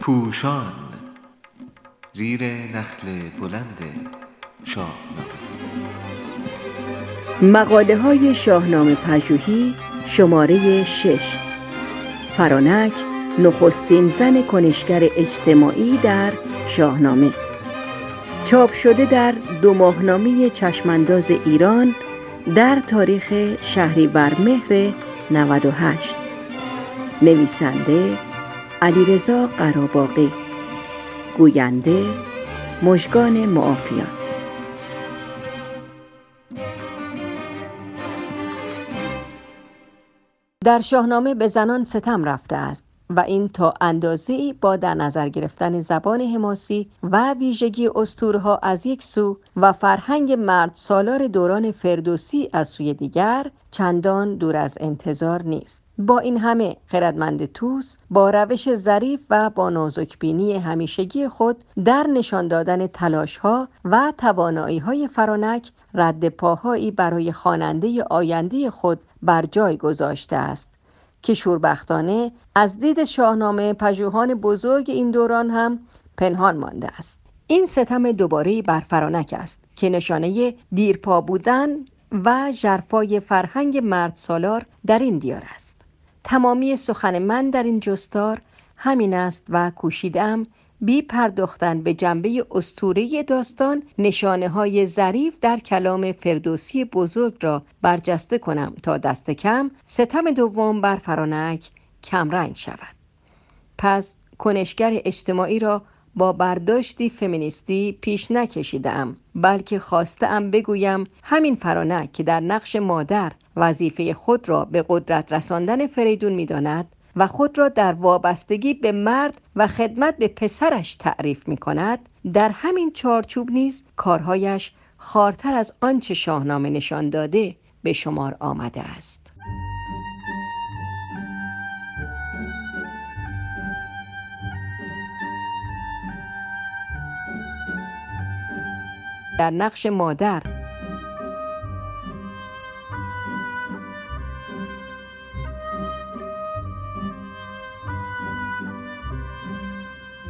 پوشان زیر نخل بلند شاهنامه مقاله های شاهنامه پژوهی شماره شش. فرانک نخستین زن کنشگر اجتماعی در شاهنامه. چاپ شده در دو ماهنامه چشمانداز ایران در تاریخ شهریور مهر 98 نویسنده علیرضا قراباقی گوینده مژگان معافیان. در شاهنامه به زنان ستم رفته است و این تا اندازه با در نظر گرفتن زبان حماسی و ویژگی استورها از یک سو و فرهنگ مرد سالار دوران فردوسی از سوی دیگر چندان دور از انتظار نیست. با این همه خردمند توس با روش ظریف و با نازکبینی همیشگی خود در نشان دادن تلاش ها و توانایی های فرانک رد پاهایی برای خواننده آینده خود بر جای گذاشته است. که شوربختانه از دید شاهنامه پژوهان بزرگ این دوران هم پنهان مانده است. این ستم دوباره بر فرانک است که نشانه دیرپا بودن و جرفای فرهنگ مرد سالار در این دیار است. تمامی سخن من در این جستار همین است و کوشیدم بی پرداختن به جنبه استوره داستان نشانه های ظریف در کلام فردوسی بزرگ را برجسته کنم تا دست کم ستم دوم بر فرانک کمرنگ شود. پس کنشگر اجتماعی را با برداشتی فمینیستی پیش نکشیدم بلکه خواستم بگویم همین فرانک که در نقش مادر وظیفه خود را به قدرت رساندن فریدون می‌داند و خود را در وابستگی به مرد و خدمت به پسرش تعریف می کند در همین چارچوب نیز کارهایش خارتر از آنچه شاهنامه نشان داده به شمار آمده است. در نقش مادر.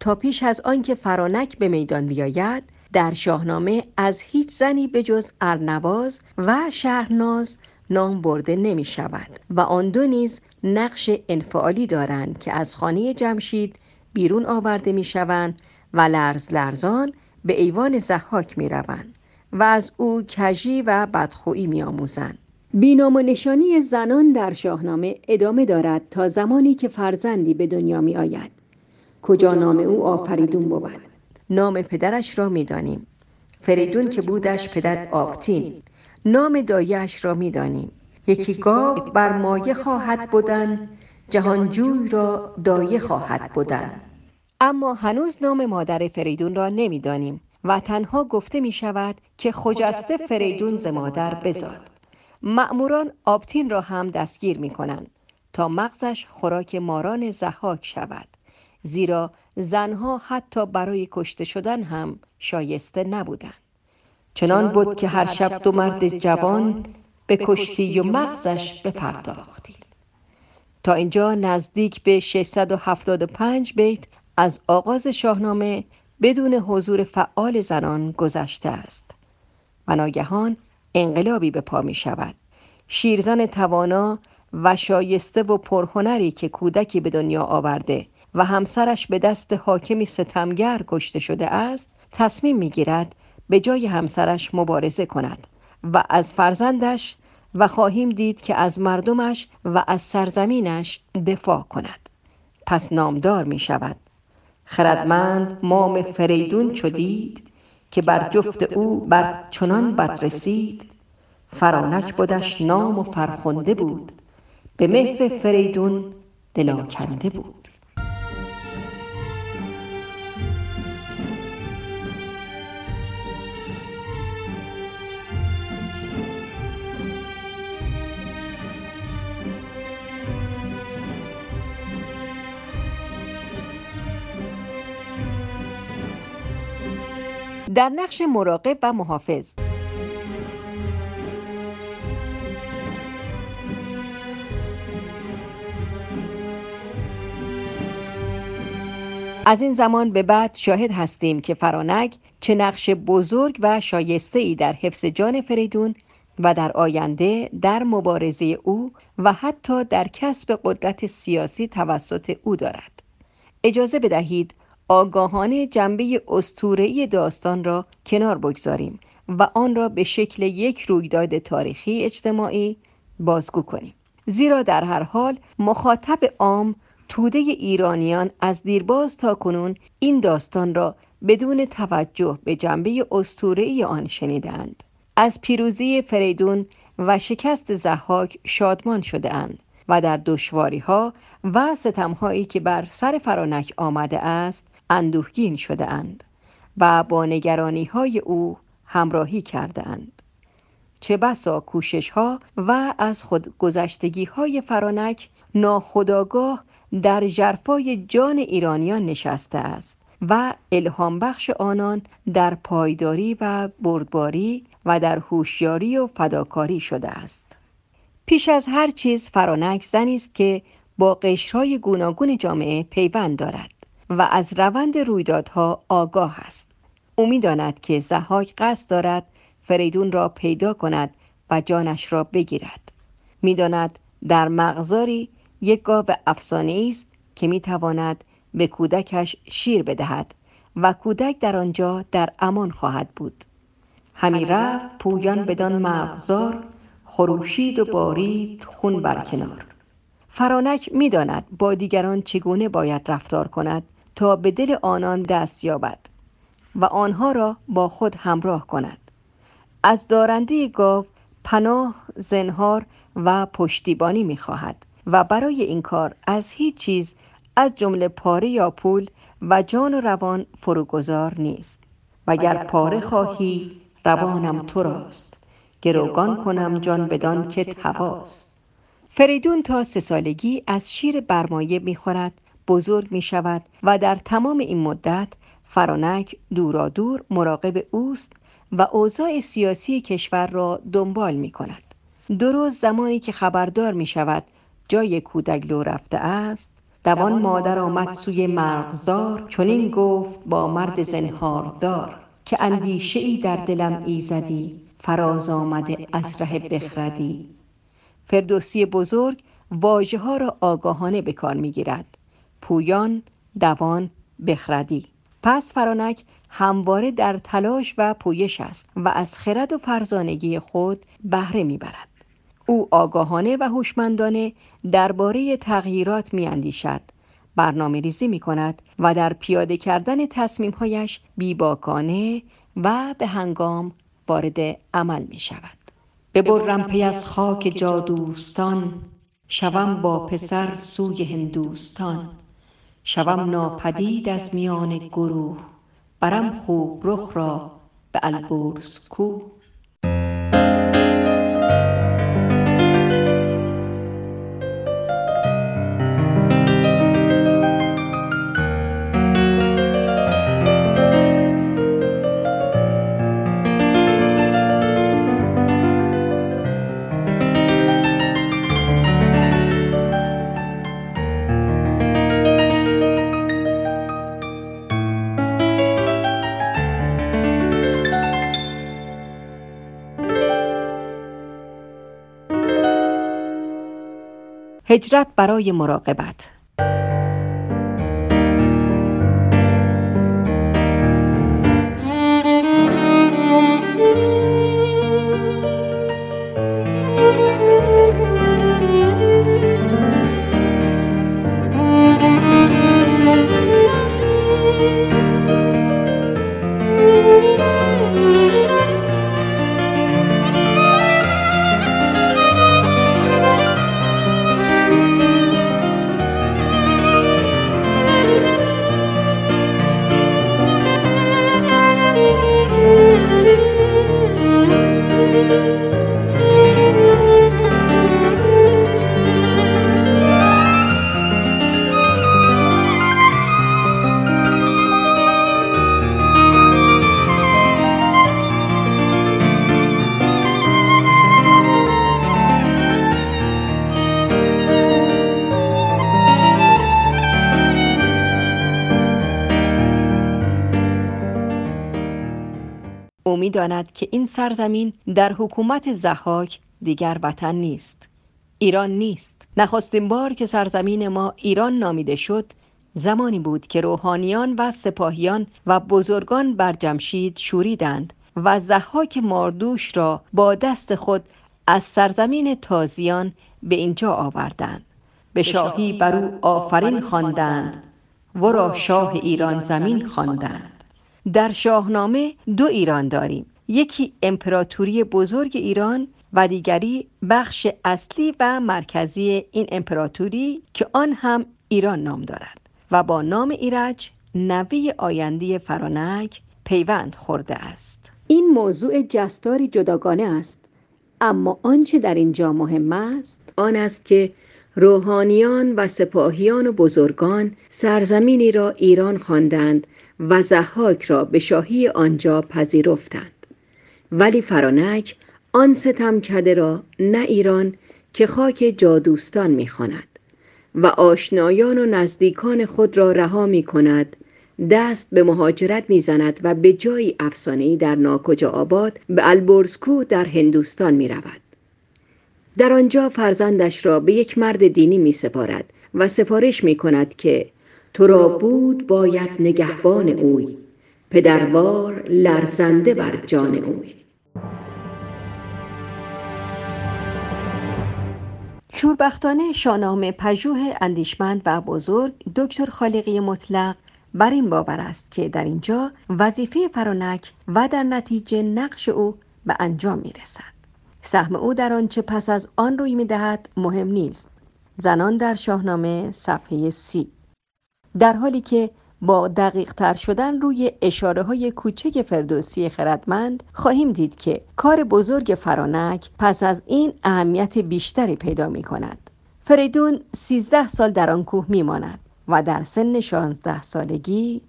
تا پیش از آنکه فرانک به میدان بیاید در شاهنامه از هیچ زنی به جز ارنواز و شهرناز نام برده نمی شود و آن دو نیز نقش انفعالی دارند که از خانه جمشید بیرون آورده می شوند و لرز لرزان به ایوان زحاک می روند و از او کجی و بدخویی می آموزند. بینام و نشانی زنان در شاهنامه ادامه دارد تا زمانی که فرزندی به دنیا می آید. کجا نام او آفریدون بود؟ نام پدرش را می‌دانیم. فریدون که بودش پدر آبتین نام دایش را می‌دانیم. یکی گاو بر مایه خواهد بودن جهانجوی را دایه خواهد بودن اما هنوز نام مادر فریدون را نمی‌دانیم و تنها گفته می شود که خجسته فریدون ز مادر بزاد. مأموران آبتین را هم دستگیر می کنند تا مغزش خوراک ماران زحاک شود زیرا زنها حتی برای کشته شدن هم شایسته نبودند. چنان بود که هر شب دو مرد جوان به کشتی و مغزش بپرداختی. تا اینجا نزدیک به 675 بیت از آغاز شاهنامه بدون حضور فعال زنان گذشته است. و ناگهان انقلابی به پا می شود. شیرزن توانا و شایسته و پرهنری که کودکی به دنیا آورده و همسرش به دست حاکمی ستمگر کشته شده است تصمیم می‌گیرد به جای همسرش مبارزه کند و از فرزندش و خواهیم دید که از مردمش و از سرزمینش دفاع کند. پس نامدار می شود. خردمند مام فریدون چدید که بر جفت او بر چنان بد رسید. فرانک بودش نام و فرخنده بود. به مهر فریدون دلاکنده بود. در نقش مراقب و محافظ از این زمان به بعد شاهد هستیم که فرانک چه نقش بزرگ و شایسته ای در حفظ جان فریدون و در آینده در مبارزه او و حتی در کسب قدرت سیاسی توسط او دارد. اجازه بدهید آگاهانه جنبه استورهی داستان را کنار بگذاریم و آن را به شکل یک رویداد تاریخی اجتماعی بازگو کنیم. زیرا در هر حال مخاطب عام توده ایرانیان از دیرباز تا کنون این داستان را بدون توجه به جنبه استورهی آن شنیدند از پیروزی فریدون و شکست زحاک شادمان شده اند و در دشواری ها و ستم هایی که بر سر فرانک آمده است اندوهگین شده اند و با نگرانی های او همراهی کرده اند. چه بسا کوشش ها و از خود گذشتگی های فرانک ناخداگاه در جرفای جان ایرانیان نشسته است و الهام بخش آنان در پایداری و بردباری و در هوشیاری و فداکاری شده است پیش از هر چیز فرانک زنی است که با قشرهای گوناگون جامعه پیوند دارد و از روند رویدادها آگاه است. او می‌داند که زحاک قصد دارد فریدون را پیدا کند و جانش را بگیرد. می‌داند در مغزاری یک گاو افسانه است که می‌تواند به کودکش شیر بدهد و کودک در آنجا در امان خواهد بود. همی رفت پویان بدان مغزار خروشید و بارید خون بر کنار. فرانک می‌داند با دیگران چگونه باید رفتار کند تا به دل آنان دست یابد و آنها را با خود همراه کند. از دارنده گاو پناه زنهار و پشتیبانی می‌خواهد و برای این کار از هیچ چیز از جمله پاره یا پول و جان و روان فروگذار نیست. وگر پاره خواهی روانم تو راست گروگان کنم جان بدان که هواست فریدون تا سه سالگی از شیر برمایه می‌خورد بزرگ می شود و در تمام این مدت فرانک دورا دور مراقب اوست و اوضاع سیاسی کشور را دنبال می کند. درست زمانی که خبردار می شود جای کودک لو رفته است دوان مادر آمد سوی مرغزار چنین گفت با مرد زنهار دار که اندیشه ای در دلم ایزدی. فراز آمده از ره بخردی. فردوسی بزرگ واژه ها را آگاهانه به کار می گیرد پویان دوان بخردی. پس فرانک همواره در تلاش و پویش است و از خرد و فرزانگی خود بهره می‌برد. او آگاهانه و هوشمندانه درباره تغییرات میاندیشد برنامه ریزی می کند و در پیاده کردن تصمیمهایش بیباکانه و به هنگام وارد عمل می شود ببرم پی از خاک جادوستان شوم با پسر سوی هندوستان. شوم ناپدید از میان گروه. برم خوب رخ را به البرز کو هجرت برای مراقبت. می‌داند که این سرزمین در حکومت زحاک دیگر وطن نیست. ایران نیست. نخستین بار که سرزمین ما ایران نامیده شد زمانی بود که روحانیان و سپاهیان و بزرگان بر جمشید شوریدند و زحاک ماردوش را با دست خود از سرزمین تازیان به اینجا آوردند. به شاهی بر او آفرین خواندند. ورا شاه ایران زمین خواندند. در شاهنامه دو ایران داریم. یکی امپراتوری بزرگ ایران و دیگری بخش اصلی و مرکزی این امپراتوری که آن هم ایران نام دارد و با نام ایرج نوی آینده فرانک پیوند خورده است. این موضوع جستاری جداگانه است اما آنچه در اینجا مهم است آن است که روحانیان و سپاهیان و بزرگان سرزمینی را ایران خواندند و زحاک را به شاهی آنجا پذیرفتند ولی فرانک آن ستم کده را نه ایران که خاک جادوستان می‌خواند و آشنایان و نزدیکان خود را رها می کند دست به مهاجرت می‌زند و به جایی افسانه‌ای در ناکجا آباد به البرزکو در هندوستان می رود. در آنجا فرزندش را به یک مرد دینی می سپارد و سفارش می کند که تو را بود باید نگهبان اوی پدروار لرزنده بر جان اوی شوربختانه شانامه پژوه اندیشمند و بزرگ دکتر خالقی مطلق بر این باور است که در اینجا وظیفه فرانک و در نتیجه نقش او به انجام می رسد. سهم او در آنچه پس از آن روی می دهد مهم نیست. زنان در شاهنامه صفحه سی در حالی که با دقیق تر شدن روی اشاره های کوچک فردوسی خردمند خواهیم دید که کار بزرگ فرانک پس از این اهمیت بیشتری پیدا می کند. فریدون سیزده سال در آن کوه می ماند و در سن شانزده سالگی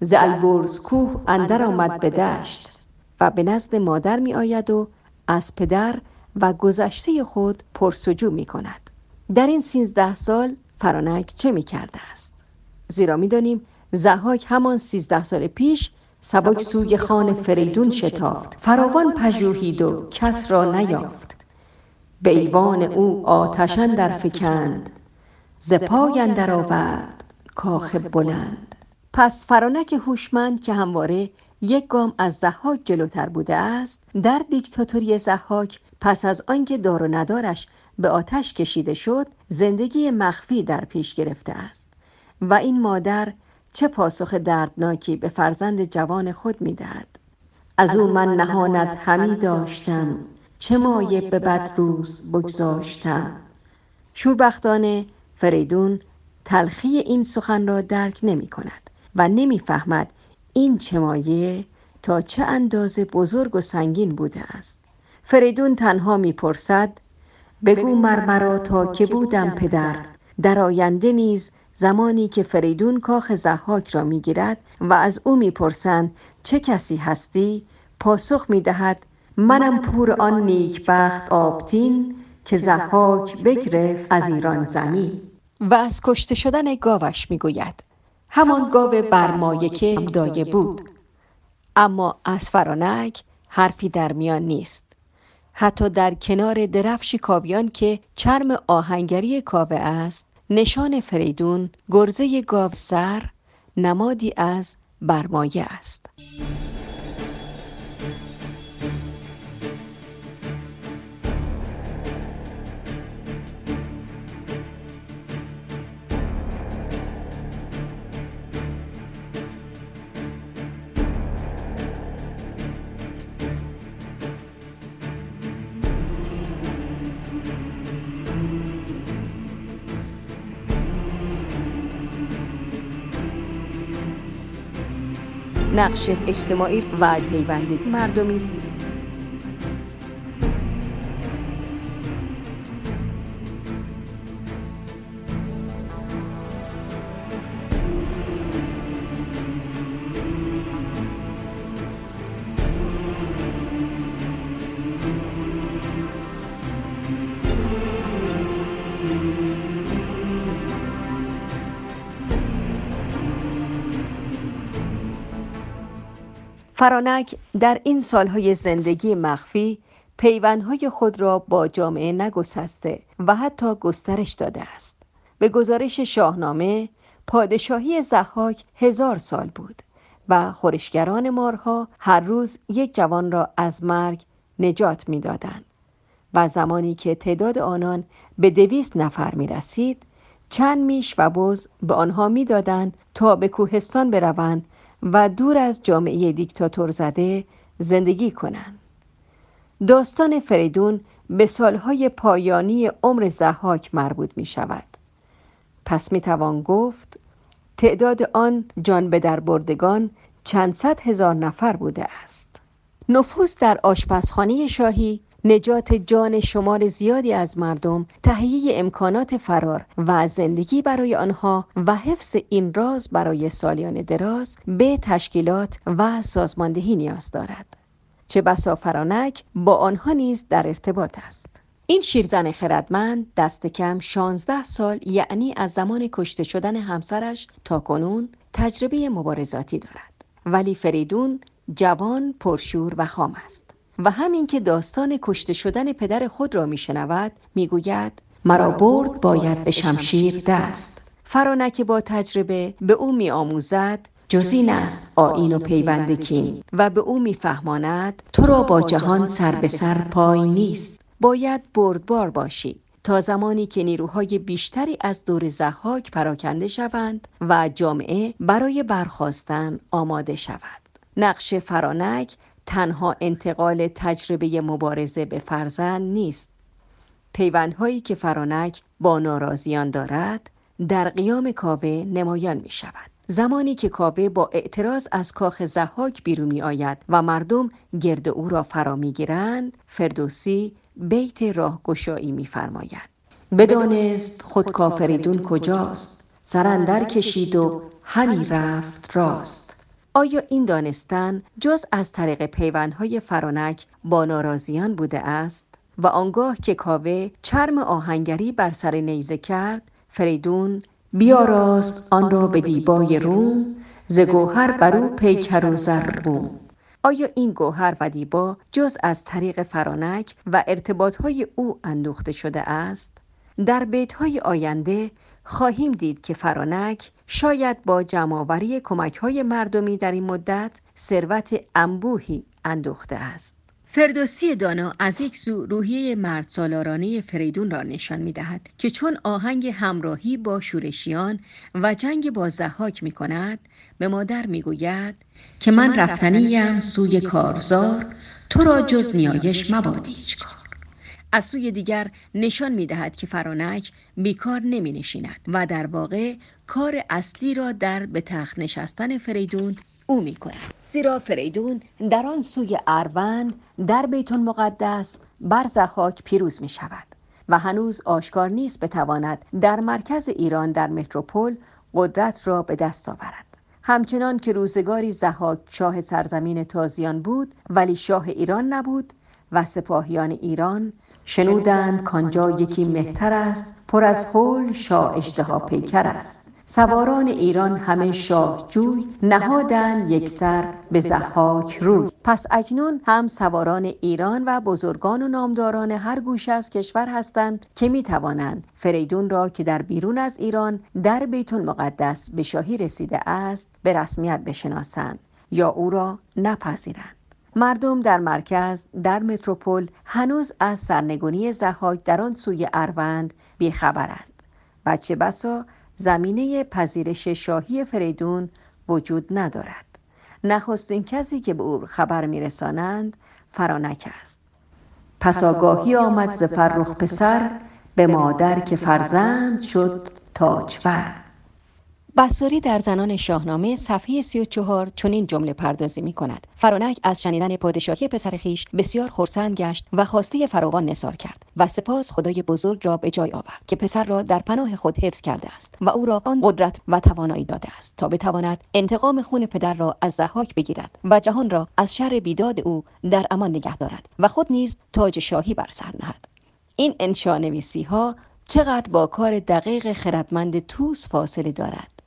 زلبورز کوه اندر آمد به دشت و به نزد مادر می آید و از پدر و گذشته خود پرسجو می کند. در این سیزده سال فرانک چه می کرده است؟ زیرا می دانیم زهاک همان سیزده سال پیش سبک سوی خان فریدون شتافت. فراوان پژوهید و کس را نیافت. به ایوان او آتشن در فکند. ز پای اندر آورد کاخ بلند. پس فرانک هوشمند که همواره یک گام از زحاک جلوتر بوده است در دیکتاتوری زحاک پس از آنکه دار و ندارش به آتش کشیده شد زندگی مخفی در پیش گرفته است. و این مادر چه پاسخ دردناکی به فرزند جوان خود می‌دهد. از او من نهانت همی داشتم. چه مایه به بد روز بگذاشتم؟ شوربختانه فریدون تلخی این سخن را درک نمی کند و نمی‌فهمد این چمایه تا چه اندازه بزرگ و سنگین بوده است. فریدون تنها می‌پرسد بگو مرمرا تا که بودم پدر. در آینده نیز زمانی که فریدون کاخ زحاک را می‌گیرد و از او می‌پرسند چه کسی هستی؟ پاسخ می‌دهد منم پور آن نیکبخت آبتین که زحاک بگرفت از ایران زمین. و از کشته شدن گاوش می‌گوید. همان گاو برمایه که دایه بود. اما از فرانک حرفی در میان نیست. حتی در کنار درفش کاویان که چرم آهنگری کاوه است نشان فریدون گرزه گاو سر نمادی از برمایه است. نقش اجتماعی و پیوند مردمی فرانک در این سالهای زندگی مخفی پیوندهای خود را با جامعه نگسسته و حتی گسترش داده است. به گزارش شاهنامه پادشاهی زحاک هزار سال بود و خورشگران مارها هر روز یک جوان را از مرگ نجات می‌دادند. و زمانی که تعداد آنان به دویست نفر می رسید چند میش و بز به آنها می‌دادند تا به کوهستان بروند و دور از جامعه دیکتاتور زده زندگی کنند. داستان فریدون به سالهای پایانی عمر زحاک مربوط می شود. پس می توان گفت تعداد آن جان به در بردگان چند صد هزار نفر بوده است. نفوذ در آشپزخانه شاهی نجات جان شمار زیادی از مردم تهیه امکانات فرار و زندگی برای آنها و حفظ این راز برای سالیان دراز به تشکیلات و سازماندهی نیاز دارد. چه بسا فرانک با آنها نیز در ارتباط است. این شیرزن خردمند دست کم 16 سال یعنی از زمان کشته شدن همسرش تا کنون تجربه مبارزاتی دارد. ولی فریدون جوان پرشور و خام است. و همین که داستان کشته شدن پدر خود را میشنود می‌گوید مرا برد باید به شمشیر دست. فرانک با تجربه به او میآموزد جز این است آین و پیوند کین. و به او میفهماند تو را با جهان سر به سر پای نیست. باید بردبار باشی. تا زمانی که نیروهای بیشتری از دور زحاک پراکنده شوند و جامعه برای برخواستن آماده شود. نقش فرانک تنها انتقال تجربه مبارزه به فرزند نیست. پیوندهایی که فرانک با ناراضیان دارد در قیام کاوه نمایان می شود. زمانی که کاوه با اعتراض از کاخ زحاک بیرون می آید و مردم گرد او را فرا می گیرند فردوسی بیت راهگشایی می فرماید. بدانست خود کافریدون کجاست؟ سرندر کشید و همی رفت راست. آیا این دانستن جز از طریق پیوندهای فرانک با ناراضیان بوده است؟ و آنگاه که کاوه چرم آهنگری بر سر نیزه کرد فریدون بیاراست آن را به دیبای روم ز گوهر برو پیکر و زربوم آیا این گوهر و دیبا جز از طریق فرانک و ارتباطهای او اندوخته شده است؟ در بیتهای آینده خواهیم دید که فرانک شاید با جمعآوری کمک های مردمی در این مدت ثروت انبوهی اندوخته است. فردوسی دانا از یک سو روحیه مرد سالارانه فریدون را نشان می دهد که چون آهنگ همراهی با شورشیان و جنگ با زحاک می کند به مادر می گوید که من رفتنیم سوی کارزار تو را جز نیایش مبادی کار از سوی دیگر نشان می دهد که فرانک بیکار نمی نشیند و در واقع کار اصلی را در به تخت نشستن فریدون او می کند. زیرا فریدون در آن سوی اروند در بیت مقدس بر زخاک پیروز می شود و هنوز آشکار نیست بتواند در مرکز ایران در متروپول قدرت را به دست آورد. همچنان که روزگاری زحاک شاه سرزمین تازیان بود ولی شاه ایران نبود و سپاهیان ایران شنودند کانجا یکی مهتر است پر از حول شاه اشتها پیکر است. سواران ایران همه شاه جوی نهادن یک سر به زحاک روی. پس اکنون هم سواران ایران و بزرگان و نامداران هر گوش از کشور هستند که می توانند فریدون را که در بیرون از ایران در بیتون مقدس به شاهی رسیده است به رسمیت بشناسند یا او را نپذیرند. مردم در مرکز در متروپول هنوز از سرنگونی زحاک در آن سوی اروند بیخبرند و چه بسا زمینه پذیرش شاهی فریدون وجود ندارد. نخستین کسی که به او خبر میرسانند فرانک است. پس آگاهی آمد ز فرخ پسر به مادر که فرزند شد تاجور. بسوری در زنان شاهنامه صفحه 34 چنین جمله پردازی می کند فرانک از شنیدن پادشاهی پسر خیش بسیار خرسند گشت و خواسته فراوان نثار کرد و سپاس خدای بزرگ را به جای آورد که پسر را در پناه خود حفظ کرده است و او را آن قدرت و توانایی داده است تا بتواند انتقام خون پدر را از زحاک بگیرد و جهان را از شر بیداد او در امان نگه دارد و خود نیز تاج شاهی بر سر نهد. این انشانویسی ها چقدر با کار دقیق خردمند توس فاصله دارد.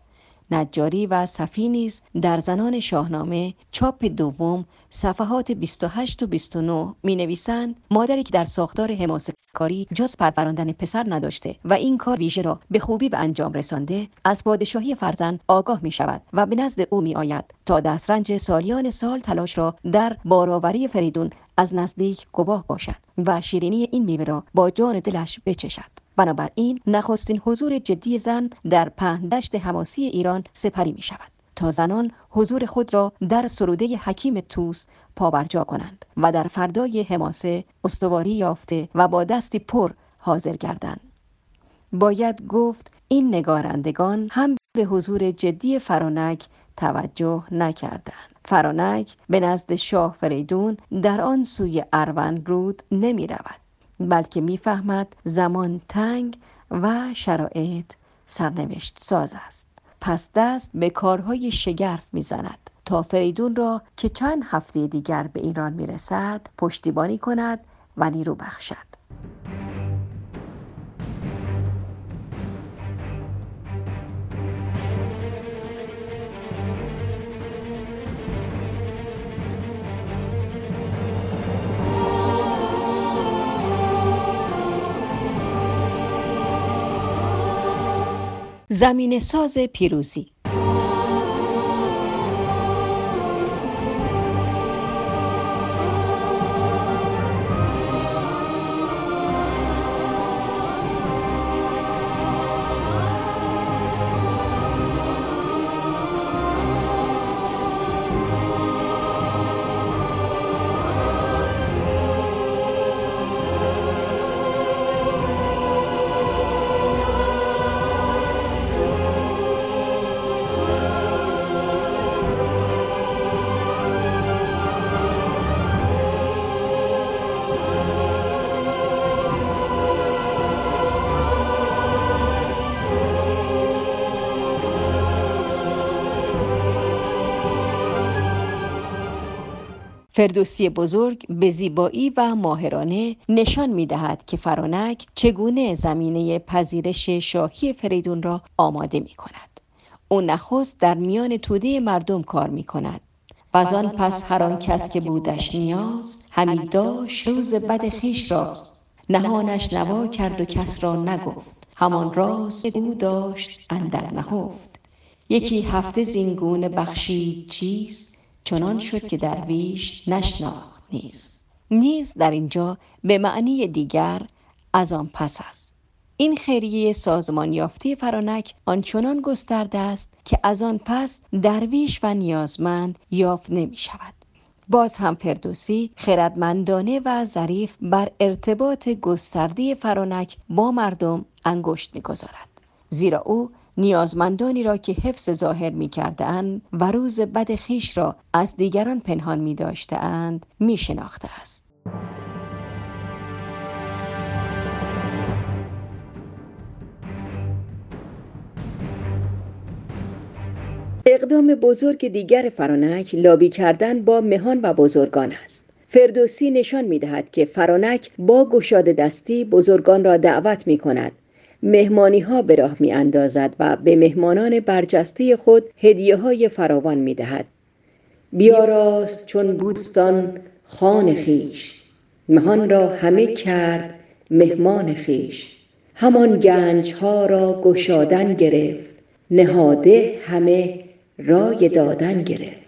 نجاری و صفی نیز در زنان شاهنامه چاپ دوم صفحات 28 و 29 می نویسند مادری که در ساختار حماسه کاری جز پروراندن پسر نداشته و این کار ویژه را به خوبی به انجام رسانده از پادشاهی فرزند آگاه می شود و به نزد او می آید تا دسترنج سالیان سال تلاش را در باراوری فریدون از نزدیک گواه باشد و شیرینی این میوه را با جان دلش بچشد. بنابراین نخستین حضور جدی زن در پهندشت حماسی ایران سپری می شود تا زنان حضور خود را در سروده حکیم توس پابرجا کنند و در فردای حماسه استواری یافته و با دستی پر حاضر گردند. باید گفت این نگارندگان هم به حضور جدی فرانک توجه نکردند. فرانک به نزد شاه فریدون در آن سوی اروند رود نمی رود بلکه می‌فهمد زمان تنگ و شرایط سرنوشت ساز است. پس دست به کارهای شگرف می‌زند. تا فریدون را که چند هفته دیگر به ایران می‌رسد پشتیبانی کند و نیرو بخشد. زمین ساز پیروزی. فردوسی بزرگ به زیبایی و ماهرانه نشان می دهد که فرانک چگونه زمینه پذیرش شاهی فریدون را آماده می کند. او نخست در میان توده مردم کار می کند. و پس هر آن کس که بودش نیاز همی داشت روز بد خیش راست نهانش نوا کرد و کس را نگفت همان راز او داشت اندر نهفت یکی هفته زینگونه بخشید چیست چنان شد که درویش نشناخت نیست نیز. در اینجا به معنی دیگر از آن پس است. این خیریه سازمان یافته فرانک آنچنان گسترده است که از آن پس درویش و نیازمند یافت نمی شود. باز هم فردوسی خردمندانه و ظریف بر ارتباط گسترده فرانک با مردم انگشت می‌گذارد. زیرا او نیازمندانی را که حفظ ظاهر می کردن و روز بد خیش را از دیگران پنهان می داشتند می شناخته است. اقدام بزرگ دیگر فرانک لابی کردن با مهان و بزرگان است. فردوسی نشان می دهد که فرانک با گشاده دستی بزرگان را دعوت می کند مهمانی ها به راه می اندازد و به مهمانان برجسته خود هدیه های فراوان می دهد. بیاراست چون بوستان خان خیش. مهان را همه کرد مهمان خیش. همان گنج ها را گشادن گرفت. نهاده همه رای دادن گرفت.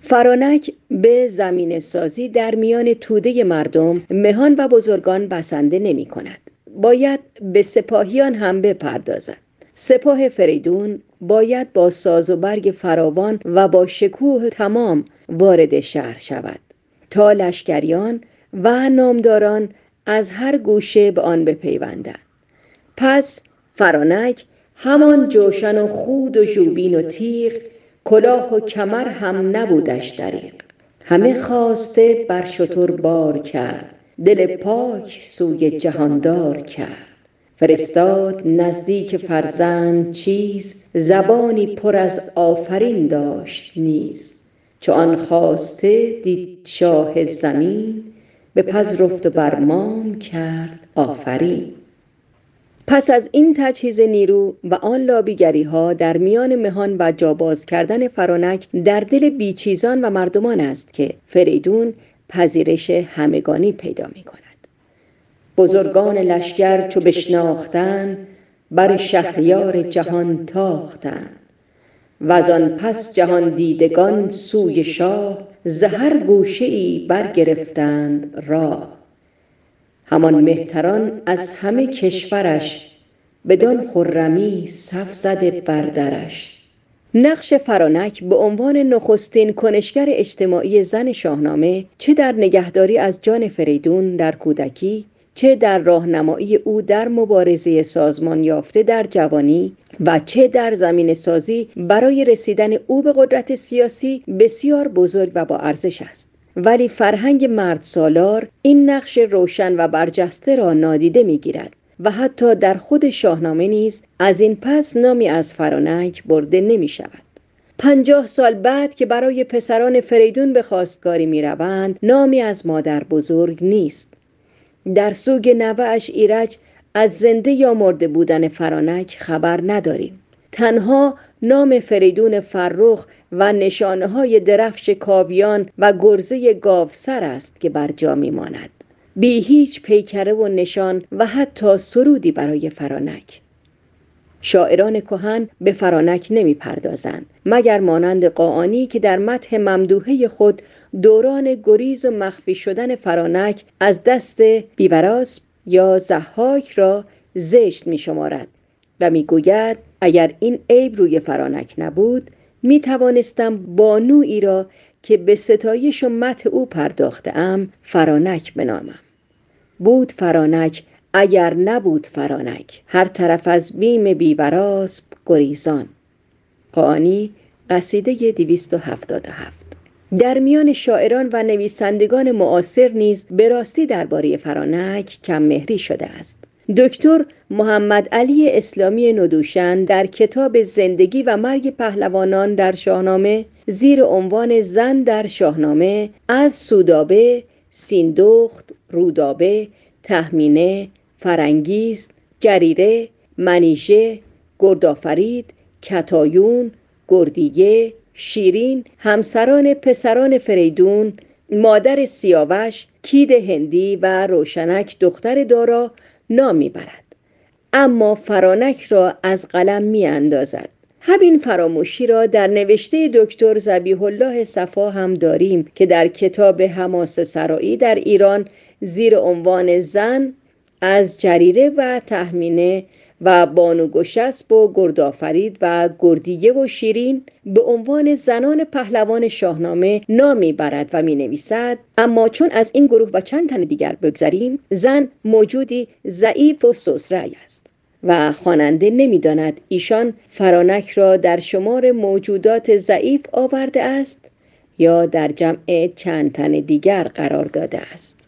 فرانک به زمین سازی در میان توده مردم مهان و بزرگان بسنده نمی کند باید به سپاهیان هم بپردازد. سپاه فریدون باید با ساز و برگ فراوان و با شکوه تمام وارد شهر شود. تا لشکریان و نامداران از هر گوشه به آن بپیوندند. پس فرانک همان جوشن و خود و جوبین و تیغ کلاه و کمر هم نبودش دریق همه خواسته بر شتر بار کرد. دل پاک سوی جهاندار کرد. فرستاد نزدیک فرزند چیز زبانی پر از آفرین داشت نیز. چو آن خواسته دید شاه زمین بپذرفت و بر مام کرد آفرین. پس از این تجهیز نیرو و آن لابیگری ها در میان مهان و جاباز کردن فرانک در دل بیچیزان و مردمان است که فریدون پذیرش همگانی پیدا می کند. بزرگان لشکر چو بشناختن بر شهریار جهان تاختن و آن پس جهان دیدگان سوی شاه زهر گوشه ای برگرفتند راه. همان مهتران از همه کشورش بدان خرمی صف زده بردرش نقش فرانک به عنوان نخستین کنشگر اجتماعی زن شاهنامه چه در نگهداری از جان فریدون در کودکی چه در راهنمایی او در مبارزه سازمان یافته در جوانی و چه در زمین سازی برای رسیدن او به قدرت سیاسی بسیار بزرگ و با ارزش است. ولی فرهنگ مرد سالار این نقش روشن و برجسته را نادیده می‌گیرد. و حتی در خود شاهنامه نیز از این پس نامی از فرانک برده نمی شود. پنجاه سال بعد که برای پسران فریدون به خواستگاری می روند نامی از مادر بزرگ نیست. در سوگ نوهش ایرج از زنده یا مرده بودن فرانک خبر نداریم. تنها نام فریدون فرخ و نشانه های درفش کاویان و گرزه گاوسر است که بر جا میماند. بی هیچ پیکره و نشان و حتی سرودی برای فرانک. شاعران کهن به فرانک نمی پردازند مگر مانند قاعانی که در متح ممدوحه خود دوران گریز و مخفی شدن فرانک از دست بیوراس یا زحاک را زشت می شمارد و می گوید اگر این عیب روی فرانک نبود می توانستم بانویی را که به ستایش و مت او پرداخته ام فرانک بنامم. بود فرانک اگر نبود فرانک. هر طرف از بیم بیوراسب گریزان. قانی قصیده 277 در میان شاعران و نویسندگان معاصر نیز به راستی درباره فرانک کم مهری شده است. دکتر محمد علی اسلامی ندوشن در کتاب زندگی و مرگ پهلوانان در شاهنامه زیر عنوان زن در شاهنامه از سودابه، سیندخت، رودابه، تهمینه، فرنگیست، جریره، منیژه، گردآفرید، کتایون، گردیگه، شیرین، همسران پسران فریدون، مادر سیاوش، کید هندی و روشنک دختر دارا نام می‌برد اما فرانک را از قلم می اندازد. همین فراموشی را در نوشته دکتر زبیح الله صفا هم داریم که در کتاب حماس سرایی در ایران زیر عنوان زن از جریره و تحمینه و بانو گشسب و گردآفرید و گردیه و شیرین به عنوان زنان پهلوان شاهنامه نامی برد و می نویسد اما چون از این گروه و چند تن دیگر بگذریم زن موجودی ضعیف و سسرعی است. و خواننده نمی‌داند ایشان فرانک را در شمار موجودات ضعیف آورده است یا در جمع چند تن دیگر قرار داده است.